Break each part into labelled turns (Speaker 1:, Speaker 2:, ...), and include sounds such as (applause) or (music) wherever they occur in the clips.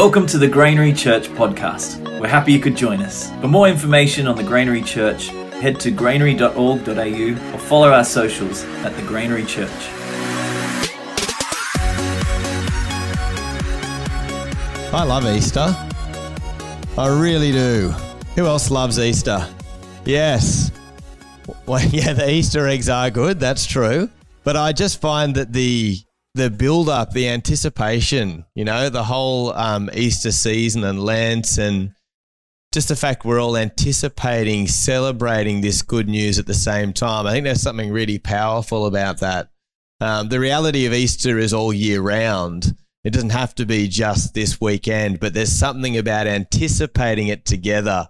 Speaker 1: Welcome to the Granary Church podcast. We're happy you could join us. For more information on the Granary Church, head to granary.org.au or follow our socials at the Granary Church.
Speaker 2: I love Easter. I really do. Who else loves Easter? Yes. Well, (laughs) yeah, the Easter eggs are good. That's true. But I just find that the the build up, the anticipation, you know, the whole um, Easter season and Lent, and just the fact we're all anticipating, celebrating this good news at the same time. I think there's something really powerful about that. Um, the reality of Easter is all year round. It doesn't have to be just this weekend, but there's something about anticipating it together,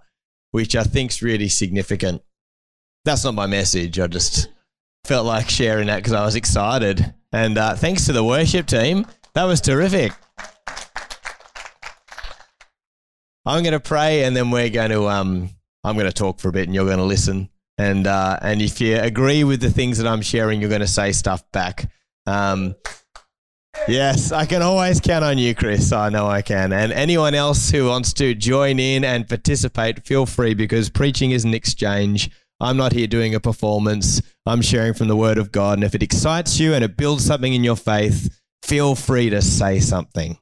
Speaker 2: which I think is really significant. That's not my message. I just felt like sharing that because I was excited. And uh, thanks to the worship team. That was terrific. I'm going to pray and then we're going to, um, I'm going to talk for a bit and you're going to listen. And, uh, and if you agree with the things that I'm sharing, you're going to say stuff back. Um, yes, I can always count on you, Chris. I know I can. And anyone else who wants to join in and participate, feel free because preaching is an exchange. I'm not here doing a performance. I'm sharing from the Word of God. And if it excites you and it builds something in your faith, feel free to say something.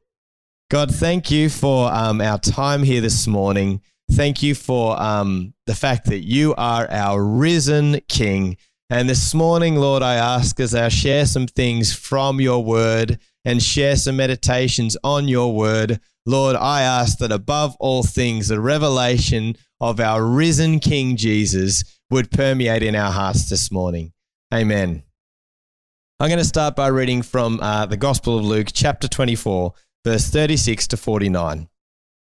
Speaker 2: God, thank you for um, our time here this morning. Thank you for um, the fact that you are our risen King. And this morning, Lord, I ask as I share some things from your word and share some meditations on your word, Lord, I ask that above all things, the revelation of our risen King Jesus would permeate in our hearts this morning. Amen. I'm going to start by reading from uh, the Gospel of Luke, chapter 24, verse 36 to 49.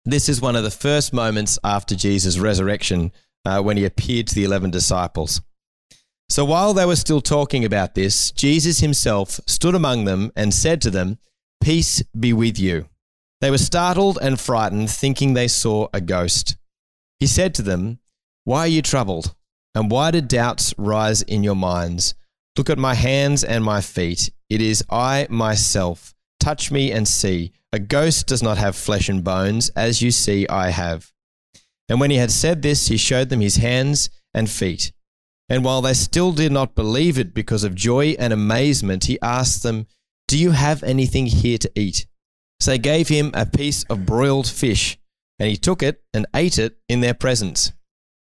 Speaker 2: This is one of the first moments after Jesus' resurrection uh, when he appeared to the 11 disciples. So while they were still talking about this, Jesus himself stood among them and said to them, Peace be with you. They were startled and frightened, thinking they saw a ghost. He said to them, Why are you troubled? And why did doubts rise in your minds? Look at my hands and my feet. It is I myself. Touch me and see. A ghost does not have flesh and bones, as you see I have. And when he had said this, he showed them his hands and feet. And while they still did not believe it because of joy and amazement, he asked them, Do you have anything here to eat? So they gave him a piece of broiled fish, and he took it and ate it in their presence.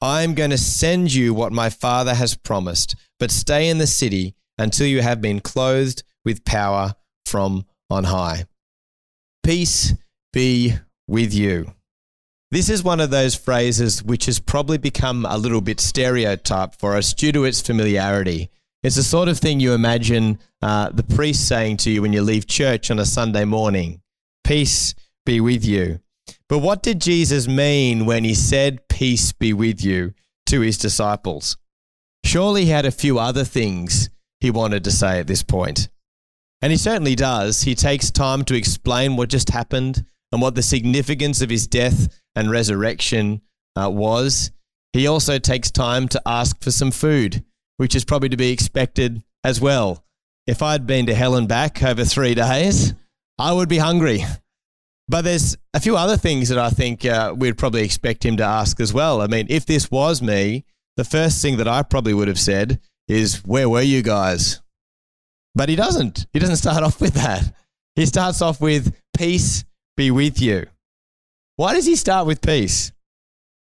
Speaker 2: I'm going to send you what my Father has promised, but stay in the city until you have been clothed with power from on high. Peace be with you. This is one of those phrases which has probably become a little bit stereotyped for us due to its familiarity. It's the sort of thing you imagine uh, the priest saying to you when you leave church on a Sunday morning Peace be with you. But what did Jesus mean when he said, Peace be with you to his disciples? Surely he had a few other things he wanted to say at this point. And he certainly does. He takes time to explain what just happened and what the significance of his death and resurrection uh, was. He also takes time to ask for some food, which is probably to be expected as well. If I'd been to hell and back over three days, I would be hungry. But there's a few other things that I think uh, we'd probably expect him to ask as well. I mean, if this was me, the first thing that I probably would have said is, Where were you guys? But he doesn't. He doesn't (laughs) start off with that. He starts off with, Peace be with you. Why does he start with peace?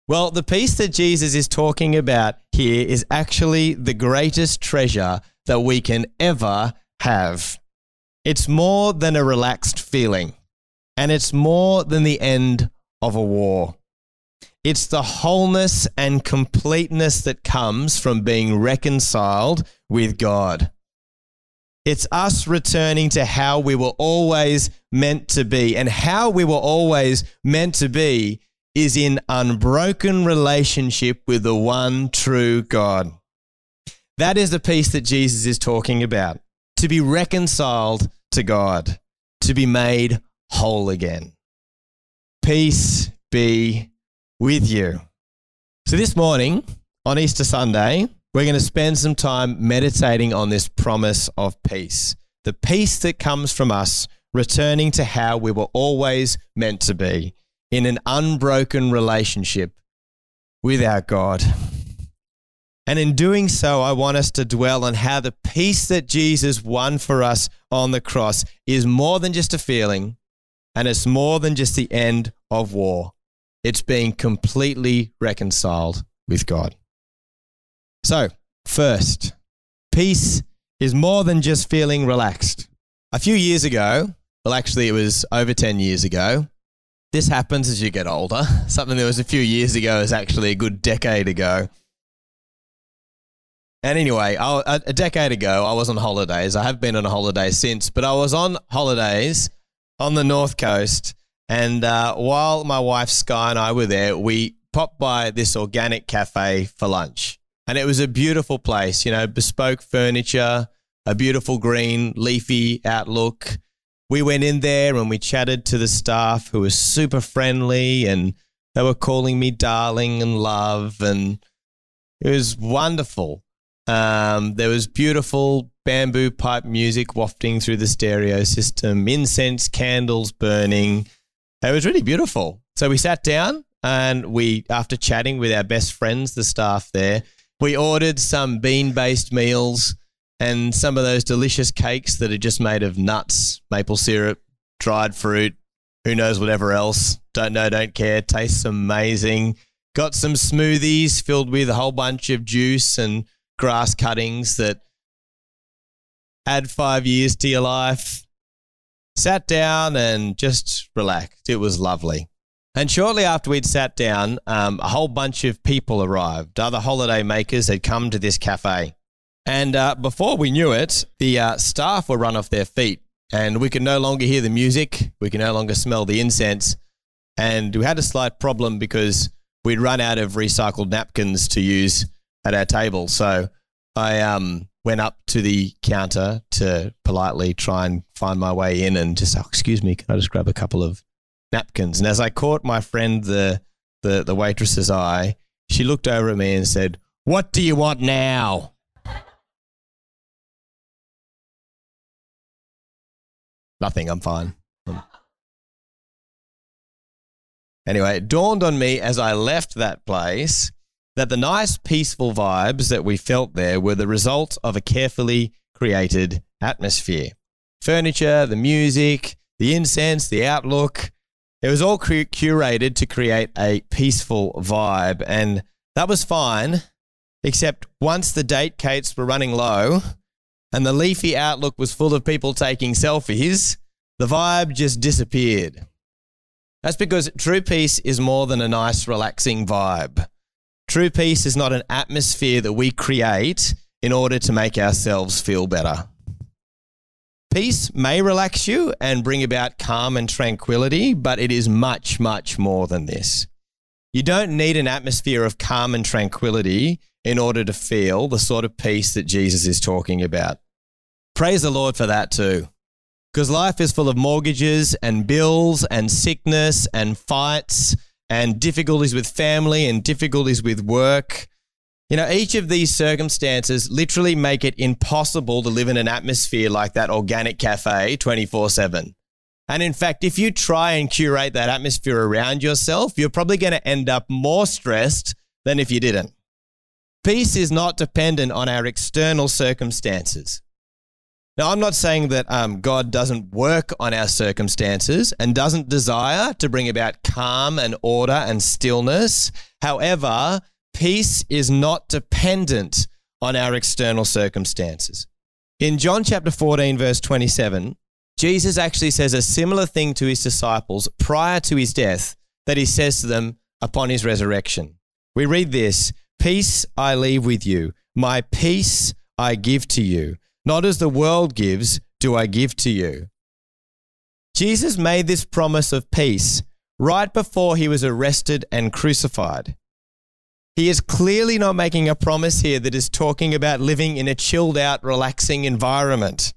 Speaker 2: Well, the peace that Jesus is talking about here is actually the greatest treasure that we can ever have. It's more than a relaxed feeling, and it's more than the end of a war. It's the wholeness and completeness that comes from being reconciled with God. It's us returning to how we were always meant to be. And how we were always meant to be is in unbroken relationship with the one true God. That is the peace that Jesus is talking about to be reconciled to God, to be made whole again. Peace be with you. So, this morning on Easter Sunday, we're going to spend some time meditating on this promise of peace the peace that comes from us returning to how we were always meant to be in an unbroken relationship with our God. And in doing so, I want us to dwell on how the peace that Jesus won for us on the cross is more than just a feeling, and it's more than just the end of war. It's being completely reconciled with God. So, first, peace is more than just feeling relaxed. A few years ago, well, actually, it was over 10 years ago. This happens as you get older. (laughs) Something that was a few years ago is actually a good decade ago. And anyway, a decade ago, I was on holidays. I have been on a holiday since, but I was on holidays on the North Coast. And uh, while my wife Sky and I were there, we popped by this organic cafe for lunch. And it was a beautiful place, you know, bespoke furniture, a beautiful green, leafy outlook. We went in there and we chatted to the staff who were super friendly and they were calling me darling and love. And it was wonderful. Um, there was beautiful bamboo pipe music wafting through the stereo system, incense candles burning. It was really beautiful. So we sat down and we, after chatting with our best friends, the staff there, we ordered some bean based meals and some of those delicious cakes that are just made of nuts, maple syrup, dried fruit, who knows whatever else. Don't know, don't care. Tastes amazing. Got some smoothies filled with a whole bunch of juice and grass cuttings that add five years to your life. Sat down and just relaxed. It was lovely. And shortly after we'd sat down, um, a whole bunch of people arrived. Other holiday makers had come to this cafe. And uh, before we knew it, the uh, staff were run off their feet and we could no longer hear the music. We could no longer smell the incense. And we had a slight problem because we'd run out of recycled napkins to use at our table. So I um, went up to the counter to politely try and find my way in and just, oh, excuse me, can I just grab a couple of napkins. And as I caught my friend, the, the, the waitress's eye, she looked over at me and said, What do you want now? Nothing, I'm fine. Anyway, it dawned on me as I left that place that the nice, peaceful vibes that we felt there were the result of a carefully created atmosphere. Furniture, the music, the incense, the outlook, it was all curated to create a peaceful vibe. And that was fine, except once the date cates were running low and the leafy outlook was full of people taking selfies, the vibe just disappeared. That's because true peace is more than a nice, relaxing vibe. True peace is not an atmosphere that we create in order to make ourselves feel better. Peace may relax you and bring about calm and tranquility, but it is much, much more than this. You don't need an atmosphere of calm and tranquility in order to feel the sort of peace that Jesus is talking about. Praise the Lord for that too. Because life is full of mortgages and bills and sickness and fights and difficulties with family and difficulties with work you know, each of these circumstances literally make it impossible to live in an atmosphere like that organic cafe 24 7. And in fact, if you try and curate that atmosphere around yourself, you're probably going to end up more stressed than if you didn't. Peace is not dependent on our external circumstances. Now, I'm not saying that um, God doesn't work on our circumstances and doesn't desire to bring about calm and order and stillness. However, peace is not dependent on our external circumstances. In John chapter 14, verse 27, Jesus actually says a similar thing to his disciples prior to his death that he says to them upon his resurrection. We read this Peace I leave with you, my peace I give to you. Not as the world gives, do I give to you. Jesus made this promise of peace right before he was arrested and crucified. He is clearly not making a promise here that is talking about living in a chilled out, relaxing environment.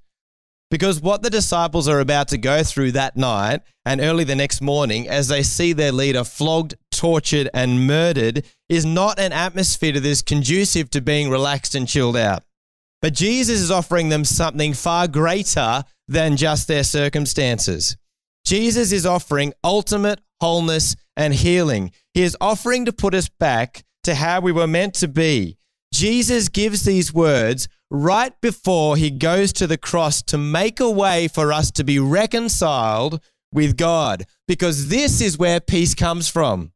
Speaker 2: Because what the disciples are about to go through that night and early the next morning as they see their leader flogged, tortured, and murdered is not an atmosphere that is conducive to being relaxed and chilled out. But Jesus is offering them something far greater than just their circumstances. Jesus is offering ultimate wholeness and healing. He is offering to put us back to how we were meant to be. Jesus gives these words right before he goes to the cross to make a way for us to be reconciled with God, because this is where peace comes from.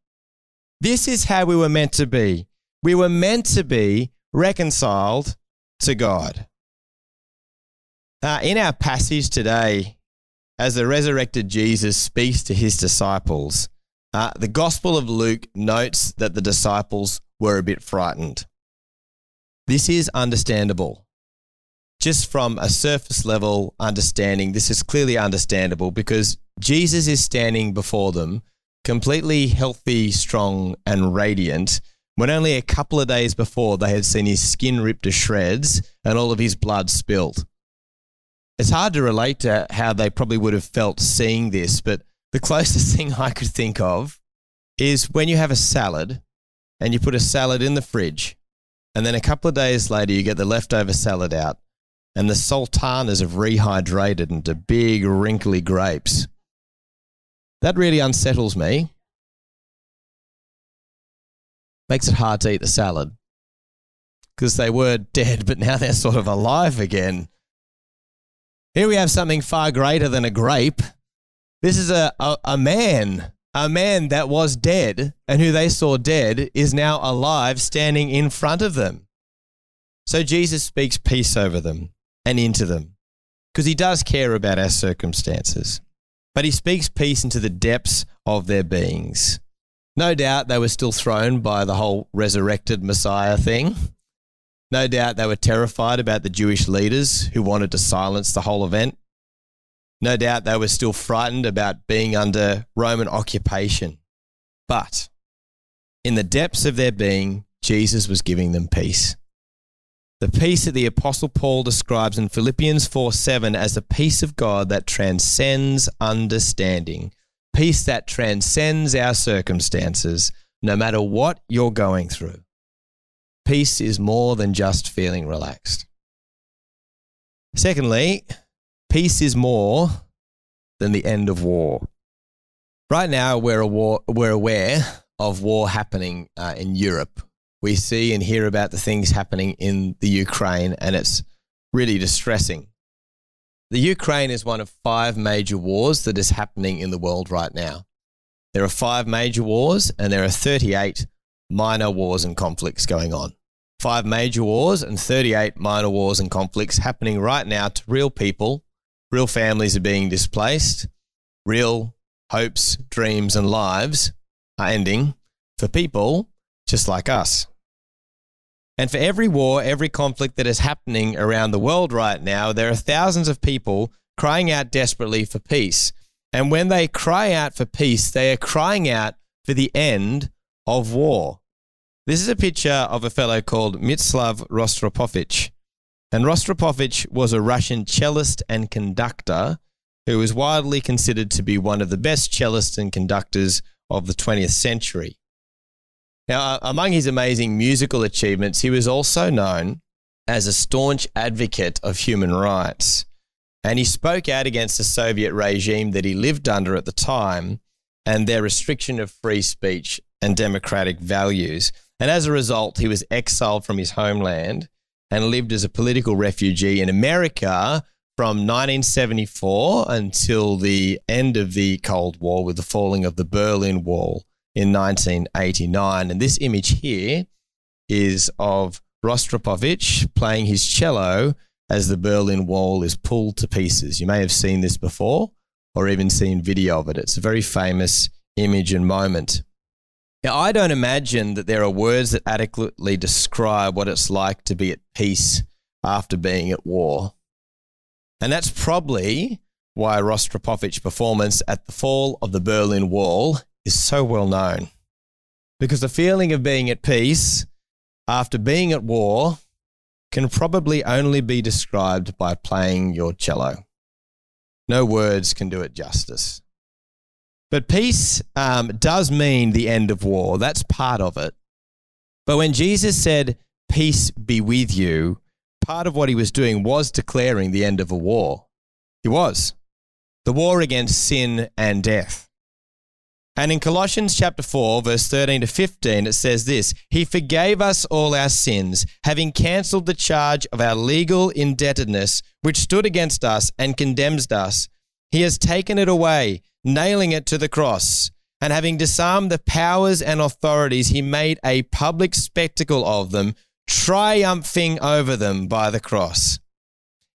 Speaker 2: This is how we were meant to be. We were meant to be reconciled to God. Uh, in our passage today, as the resurrected Jesus speaks to his disciples, uh, the Gospel of Luke notes that the disciples were a bit frightened. This is understandable. Just from a surface level understanding, this is clearly understandable because Jesus is standing before them, completely healthy, strong, and radiant, when only a couple of days before they had seen his skin ripped to shreds and all of his blood spilled. It's hard to relate to how they probably would have felt seeing this, but the (laughs) closest thing I could think of is when you have a salad and you put a salad in the fridge and then a couple of days later, you get the leftover salad out, and the sultanas have rehydrated into big, wrinkly grapes. That really unsettles me. Makes it hard to eat the salad because they were dead, but now they're sort of alive again. Here we have something far greater than a grape. This is a, a, a man a man that was dead and who they saw dead is now alive standing in front of them. So Jesus speaks peace over them and into them because he does care about our circumstances. But he speaks peace into the depths of their beings. No doubt they were still thrown by the whole resurrected Messiah thing. No doubt they were terrified about the Jewish leaders who wanted to silence the whole event. No doubt they were still frightened about being under Roman occupation. But in the depths of their being, Jesus was giving them peace. The peace that the Apostle Paul describes in Philippians 4 7 as the peace of God that transcends understanding, peace that transcends our circumstances, no matter what you're going through. Peace is more than just feeling relaxed. Secondly, peace is more than the end of war. Right now, we're, war, we're aware of war happening uh, in Europe. We see and hear about the things happening in the Ukraine, and it's really distressing. The Ukraine is one of five major wars that is happening in the world right now. There are five major wars, and there are 38 minor wars and conflicts going on. Five major wars and 38 minor wars and conflicts happening right now to real people Real families are being displaced. Real hopes, dreams, and lives are ending for people just like us. And for every war, every conflict that is happening around the world right now, there are thousands of people crying out desperately for peace. And when they cry out for peace, they are crying out for the end of war. This is a picture of a fellow called Mstislav Rostropovich. And Rostropovich was a Russian cellist and conductor who was widely considered to be one of the best cellists and conductors of the 20th century. Now, among his amazing musical achievements, he was also known as a staunch advocate of human rights. And he spoke out against the Soviet regime that he lived under at the time and their restriction of free speech and democratic values. And as a result, he was exiled from his homeland and lived as a political refugee in America from 1974 until the end of the Cold War with the falling of the Berlin Wall in 1989. And this image here is of Rostropovich playing his cello as the Berlin Wall is pulled to pieces. You may have seen this before or even seen video of it. It's a very famous image and moment. Now, I don't imagine that there are words that adequately describe what it's like to be at peace after being at war. And that's probably why Rostropovich's performance at the fall of the Berlin Wall is so well known. Because the feeling of being at peace after being at war can probably only be described by playing your cello. No words can do it justice. But peace um, does mean the end of war. That's part of it. But when Jesus said, Peace be with you, part of what he was doing was declaring the end of a war. He was. The war against sin and death. And in Colossians chapter 4, verse 13 to 15, it says this He forgave us all our sins, having cancelled the charge of our legal indebtedness, which stood against us and condemns us. He has taken it away, nailing it to the cross. And having disarmed the powers and authorities, he made a public spectacle of them, triumphing over them by the cross.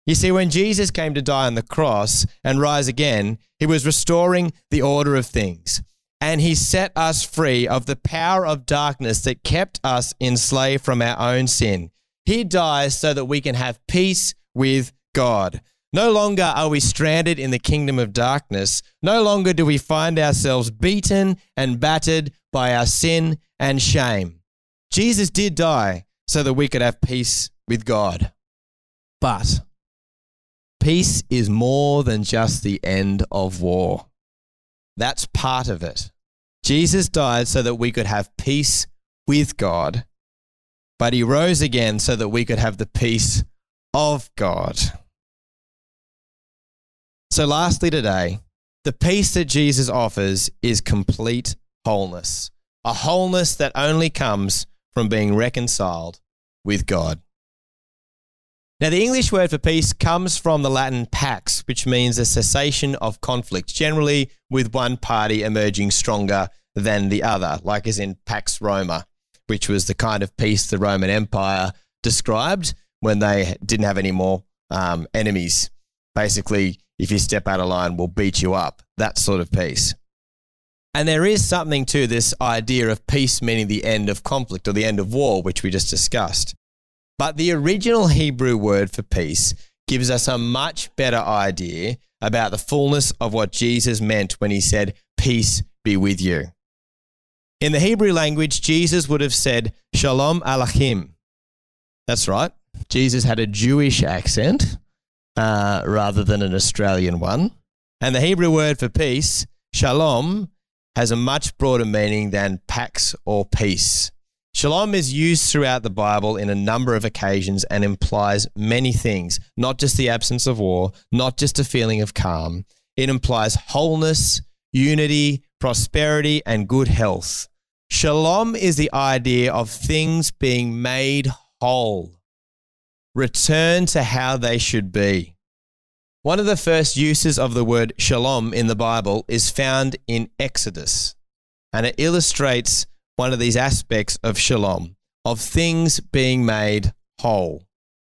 Speaker 2: You see, when Jesus came to die on the cross and rise again, he was restoring the order of things and he set us free of the power of darkness that kept us enslaved from our own sin. He dies so that we can have peace with God. No longer are we stranded in the kingdom of darkness. No longer do we find ourselves beaten and battered by our sin and shame. Jesus did die so that we could have peace with God. But peace is more than just the end of war. That's part of it. Jesus died so that we could have peace with God, but he rose again so that we could have the peace of God. So, lastly, today, the peace that Jesus offers is complete wholeness, a wholeness that only comes from being reconciled with God. Now, the English word for peace comes from the Latin pax, which means a cessation of conflict, generally with one party emerging stronger than the other, like as in Pax Roma, which was the kind of peace the Roman Empire described when they didn't have any more um, enemies. Basically, if you step out of line, we'll beat you up. That sort of peace. And there is something to this idea of peace meaning the end of conflict or the end of war, which we just discussed. But the original Hebrew word for peace gives us a much better idea about the fullness of what Jesus meant when he said, Peace be with you. In the Hebrew language, Jesus would have said, Shalom Alachim. That's right. Jesus had a Jewish accent uh, rather than an Australian one. And the Hebrew word for peace, shalom, has a much broader meaning than pax or peace. Shalom is used throughout the Bible in a number of occasions and implies many things, not just the absence of war, not just a feeling of calm. It implies wholeness, unity, prosperity, and good health. Shalom is the idea of things being made whole, return to how they should be. One of the first uses of the word shalom in the Bible is found in Exodus, and it illustrates one of these aspects of shalom, of things being made whole,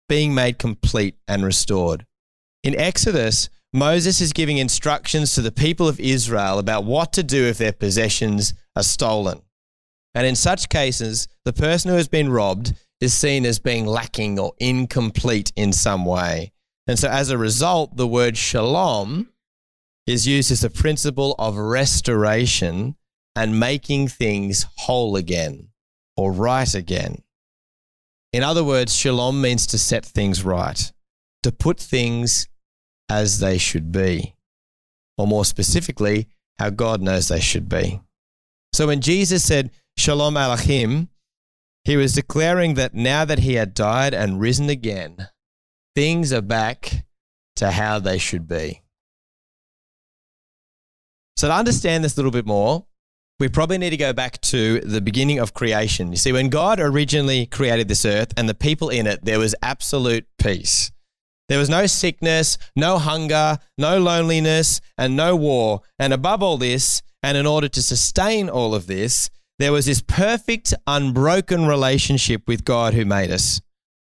Speaker 2: being made complete and restored. In Exodus, Moses is giving instructions to the people of Israel about what to do if their possessions are stolen. And in such cases, the person who has been robbed is seen as being lacking or incomplete in some way. And so, as a result, the word shalom is used as a principle of restoration and making things whole again or right again. In other words, shalom means to set things right, to put things as they should be, or more specifically, how God knows they should be. So when Jesus said, Shalom Alachim, he was declaring that now that he had died and risen again, things are back to how they should be. So, to understand this a little bit more, we probably need to go back to the beginning of creation. You see, when God originally created this earth and the people in it, there was absolute peace. There was no sickness, no hunger, no loneliness, and no war. And above all this, and in order to sustain all of this, there was this perfect, unbroken relationship with God who made us.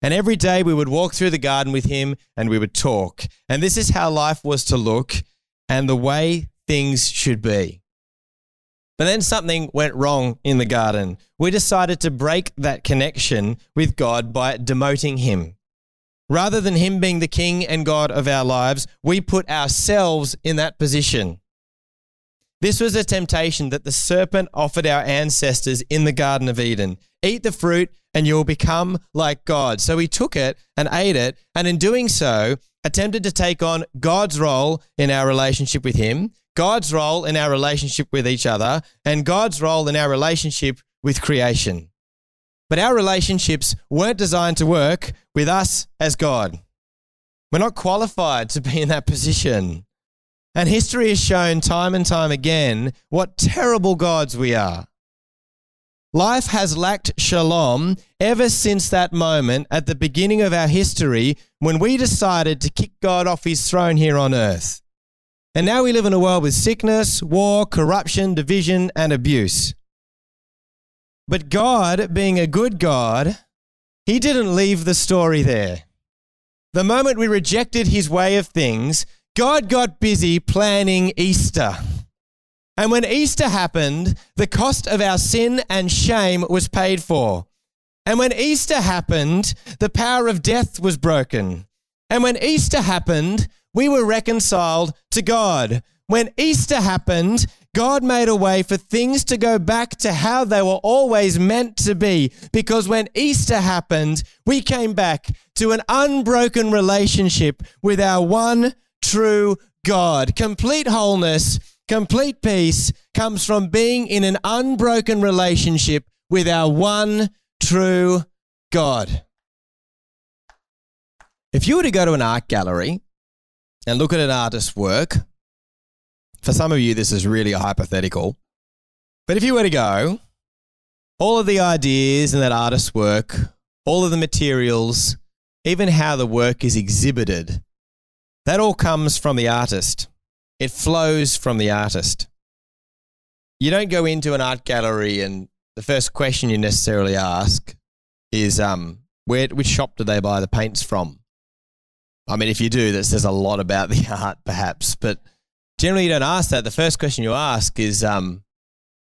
Speaker 2: And every day we would walk through the garden with Him and we would talk. And this is how life was to look and the way things should be. But then something went wrong in the garden. We decided to break that connection with God by demoting him. Rather than Him being the King and God of our lives, we put ourselves in that position. This was a temptation that the serpent offered our ancestors in the Garden of Eden. Eat the fruit and you'll become like God. So he took it and ate it, and in doing so, attempted to take on God's role in our relationship with Him, God's role in our relationship with each other, and God's role in our relationship with creation. But our relationships weren't designed to work with us as God. We're not qualified to be in that position. And history has shown time and time again what terrible gods we are. Life has lacked shalom ever since that moment at the beginning of our history when we decided to kick God off his throne here on earth. And now we live in a world with sickness, war, corruption, division, and abuse. But God, being a good God, he didn't leave the story there. The moment we rejected his way of things, God got busy planning Easter. And when Easter happened, the cost of our sin and shame was paid for. And when Easter happened, the power of death was broken. And when Easter happened, we were reconciled to God. When Easter happened, God made a way for things to go back to how they were always meant to be. Because when Easter happened, we came back to an unbroken relationship with our one true God. Complete wholeness Complete peace comes from being in an unbroken relationship with our one true God. If you were to go to an art gallery and look at an artist's work, for some of you, this is really a hypothetical, but if you were to go, all of the ideas in that artist's work, all of the materials, even how the work is exhibited, that all comes from the artist. It flows from the artist. You don't go into an art gallery and the first question you necessarily ask is um, where which shop do they buy the paints from? I mean, if you do, that says a lot about the (laughs) art, perhaps. But generally, you don't ask that. The first question you ask is, um,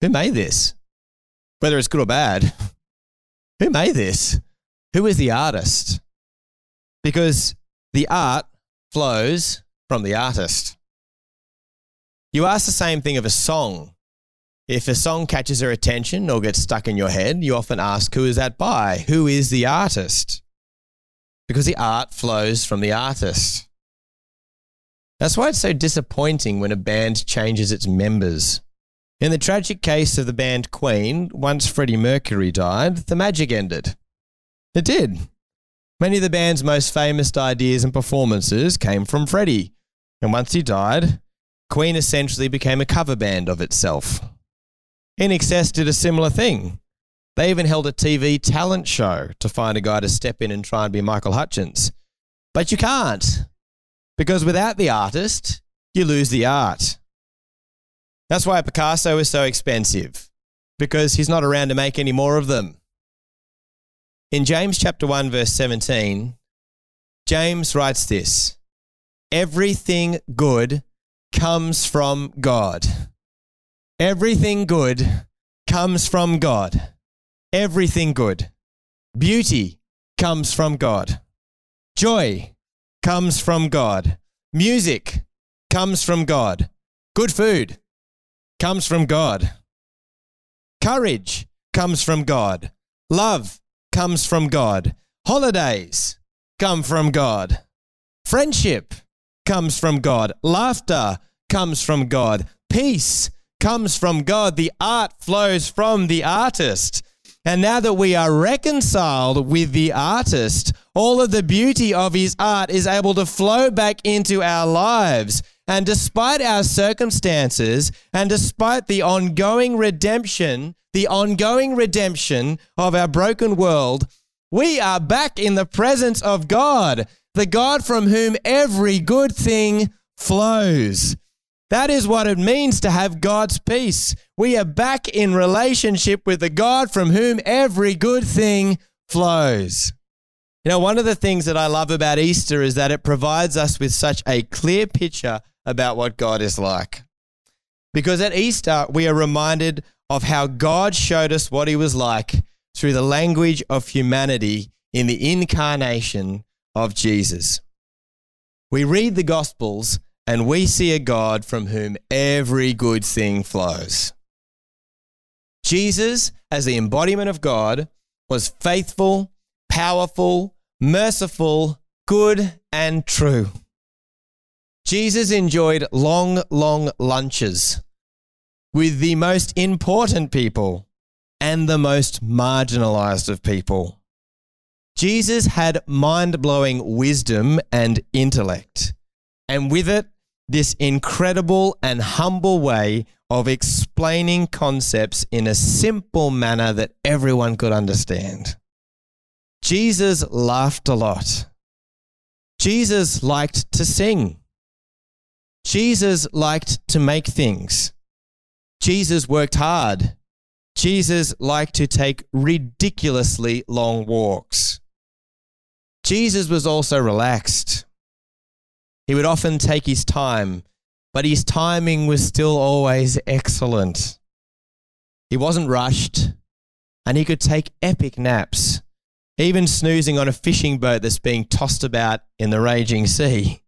Speaker 2: who made this? Whether it's good or bad, (laughs) who made this? Who is the artist? Because the art flows from the artist. You ask the same thing of a song. If a song catches your attention or gets stuck in your head, you often ask, Who is that by? Who is the artist? Because the art flows from the artist. That's why it's so disappointing when a band changes its members. In the tragic case of the band Queen, once Freddie Mercury died, the magic ended. It did. Many of the band's most famous ideas and performances came from Freddie. And once he died, Queen essentially became a cover band of itself. INXS did a similar thing. They even held a TV talent show to find a guy to step in and try and be Michael Hutchence. But you can't, because without the artist, you lose the art. That's why Picasso is so expensive, because he's not around to make any more of them. In James chapter 1 verse 17, James writes this: Everything good comes from God. Everything good comes from God. Everything good. Beauty comes from God. Joy comes from God. Music comes from God. Good food comes from God. Courage comes from God. Love comes from God. Holidays come from God. Friendship comes from God. Laughter comes from God. Peace comes from God. The art flows from the artist. And now that we are reconciled with the artist, all of the beauty of his art is able to flow back into our lives. And despite our circumstances and despite the ongoing redemption, the ongoing redemption of our broken world, we are back in the presence of God the God from whom every good thing flows. That is what it means to have God's peace. We are back in relationship with the God from whom every good thing flows. You know, one of the things that I love about Easter is that it provides us with such a clear picture about what God is like. Because at Easter, we are reminded of how God showed us what he was like through the language of humanity in the incarnation of Jesus. We read the Gospels and we see a God from whom every good thing flows. Jesus, as the embodiment of God, was faithful, powerful, merciful, good, and true. Jesus enjoyed long, long lunches with the most important people and the most marginalized of people. Jesus had mind blowing wisdom and intellect, and with it, this incredible and humble way of explaining concepts in a simple manner that everyone could understand. Jesus laughed a lot. Jesus liked to sing. Jesus liked to make things. Jesus worked hard. Jesus liked to take ridiculously long walks. Jesus was also relaxed. He would often take his time, but his timing was still always excellent. He wasn't rushed, and he could take epic naps, even snoozing on a fishing boat that's being tossed about in the raging sea.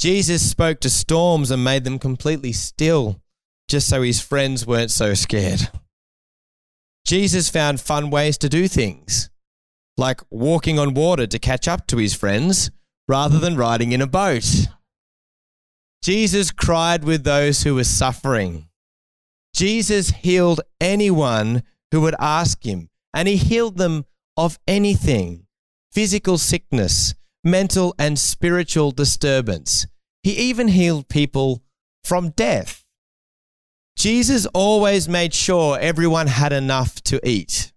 Speaker 2: Jesus spoke to storms and made them completely still, just so his friends weren't so scared. Jesus found fun ways to do things, like walking on water to catch up to his friends rather than riding in a boat. Jesus cried with those who were suffering. Jesus healed anyone who would ask him, and he healed them of anything physical sickness, mental and spiritual disturbance. He even healed people from death. Jesus always made sure everyone had enough to eat.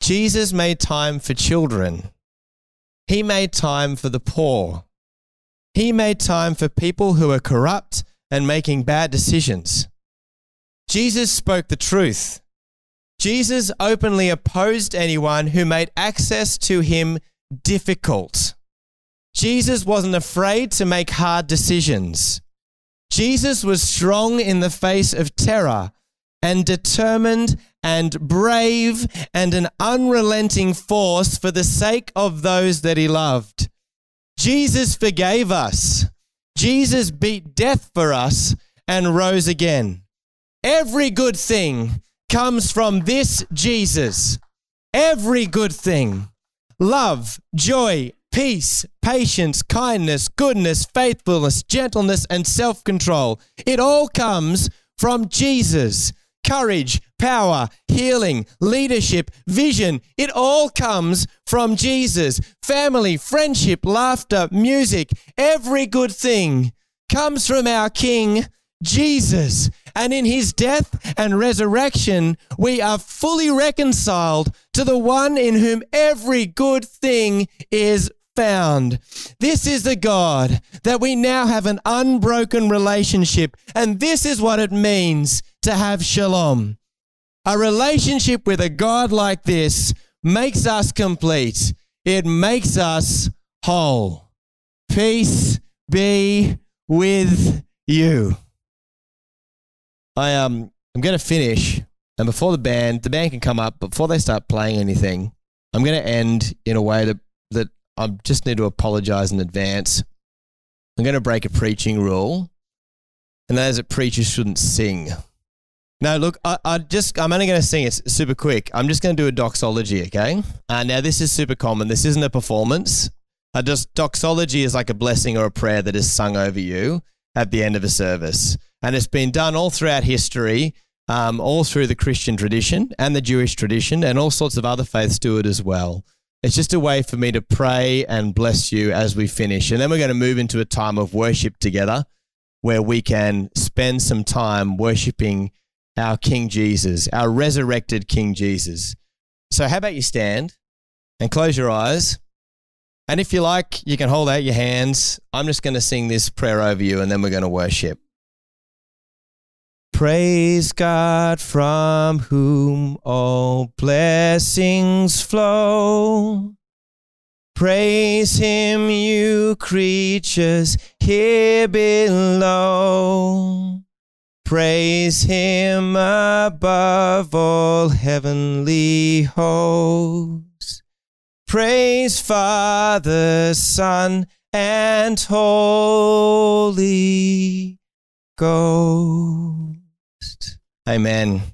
Speaker 2: Jesus made time for children. He made time for the poor. He made time for people who are corrupt and making bad decisions. Jesus spoke the truth. Jesus openly opposed anyone who made access to him difficult. Jesus wasn't afraid to make hard decisions. Jesus was strong in the face of terror and determined and brave and an unrelenting force for the sake of those that he loved. Jesus forgave us. Jesus beat death for us and rose again. Every good thing comes from this Jesus. Every good thing. Love, joy, peace, patience, kindness, goodness, faithfulness, gentleness, and self control. It all comes from Jesus courage, power, healing, leadership, vision. It all comes from Jesus. Family, friendship, laughter, music, every good thing comes from our King, Jesus. And in his death and resurrection, we are fully reconciled to the one in whom every good thing is found. This is the God that we now have an unbroken relationship. And this is what it means to have shalom. A relationship with a God like this makes us complete. It makes us whole. Peace be with you. I um I'm going to finish and before the band the band can come up before they start playing anything I'm going to end in a way that that I just need to apologize in advance. I'm going to break a preaching rule and that is that preachers shouldn't sing. No, look, I, I just, I'm only going to sing it super quick. I'm just going to do a doxology, okay? Uh, now, this is super common. This isn't a performance. Uh, just doxology is like a blessing or a prayer that is sung over you at the end of a service. And it's been done all throughout history, um, all through the Christian tradition and the Jewish tradition, and all sorts of other faiths do it as well. It's just a way for me to pray and bless you as we finish. And then we're going to move into a time of worship together where we can spend some time worshiping our King Jesus, our resurrected King Jesus. So, how about you stand and close your eyes? And if you like, you can hold out your hands. I'm just going to sing this prayer over you and then we're going to worship. Praise God from whom all blessings flow. Praise Him, you creatures here below. Praise him above all heavenly hosts. Praise Father, Son, and Holy Ghost. Amen.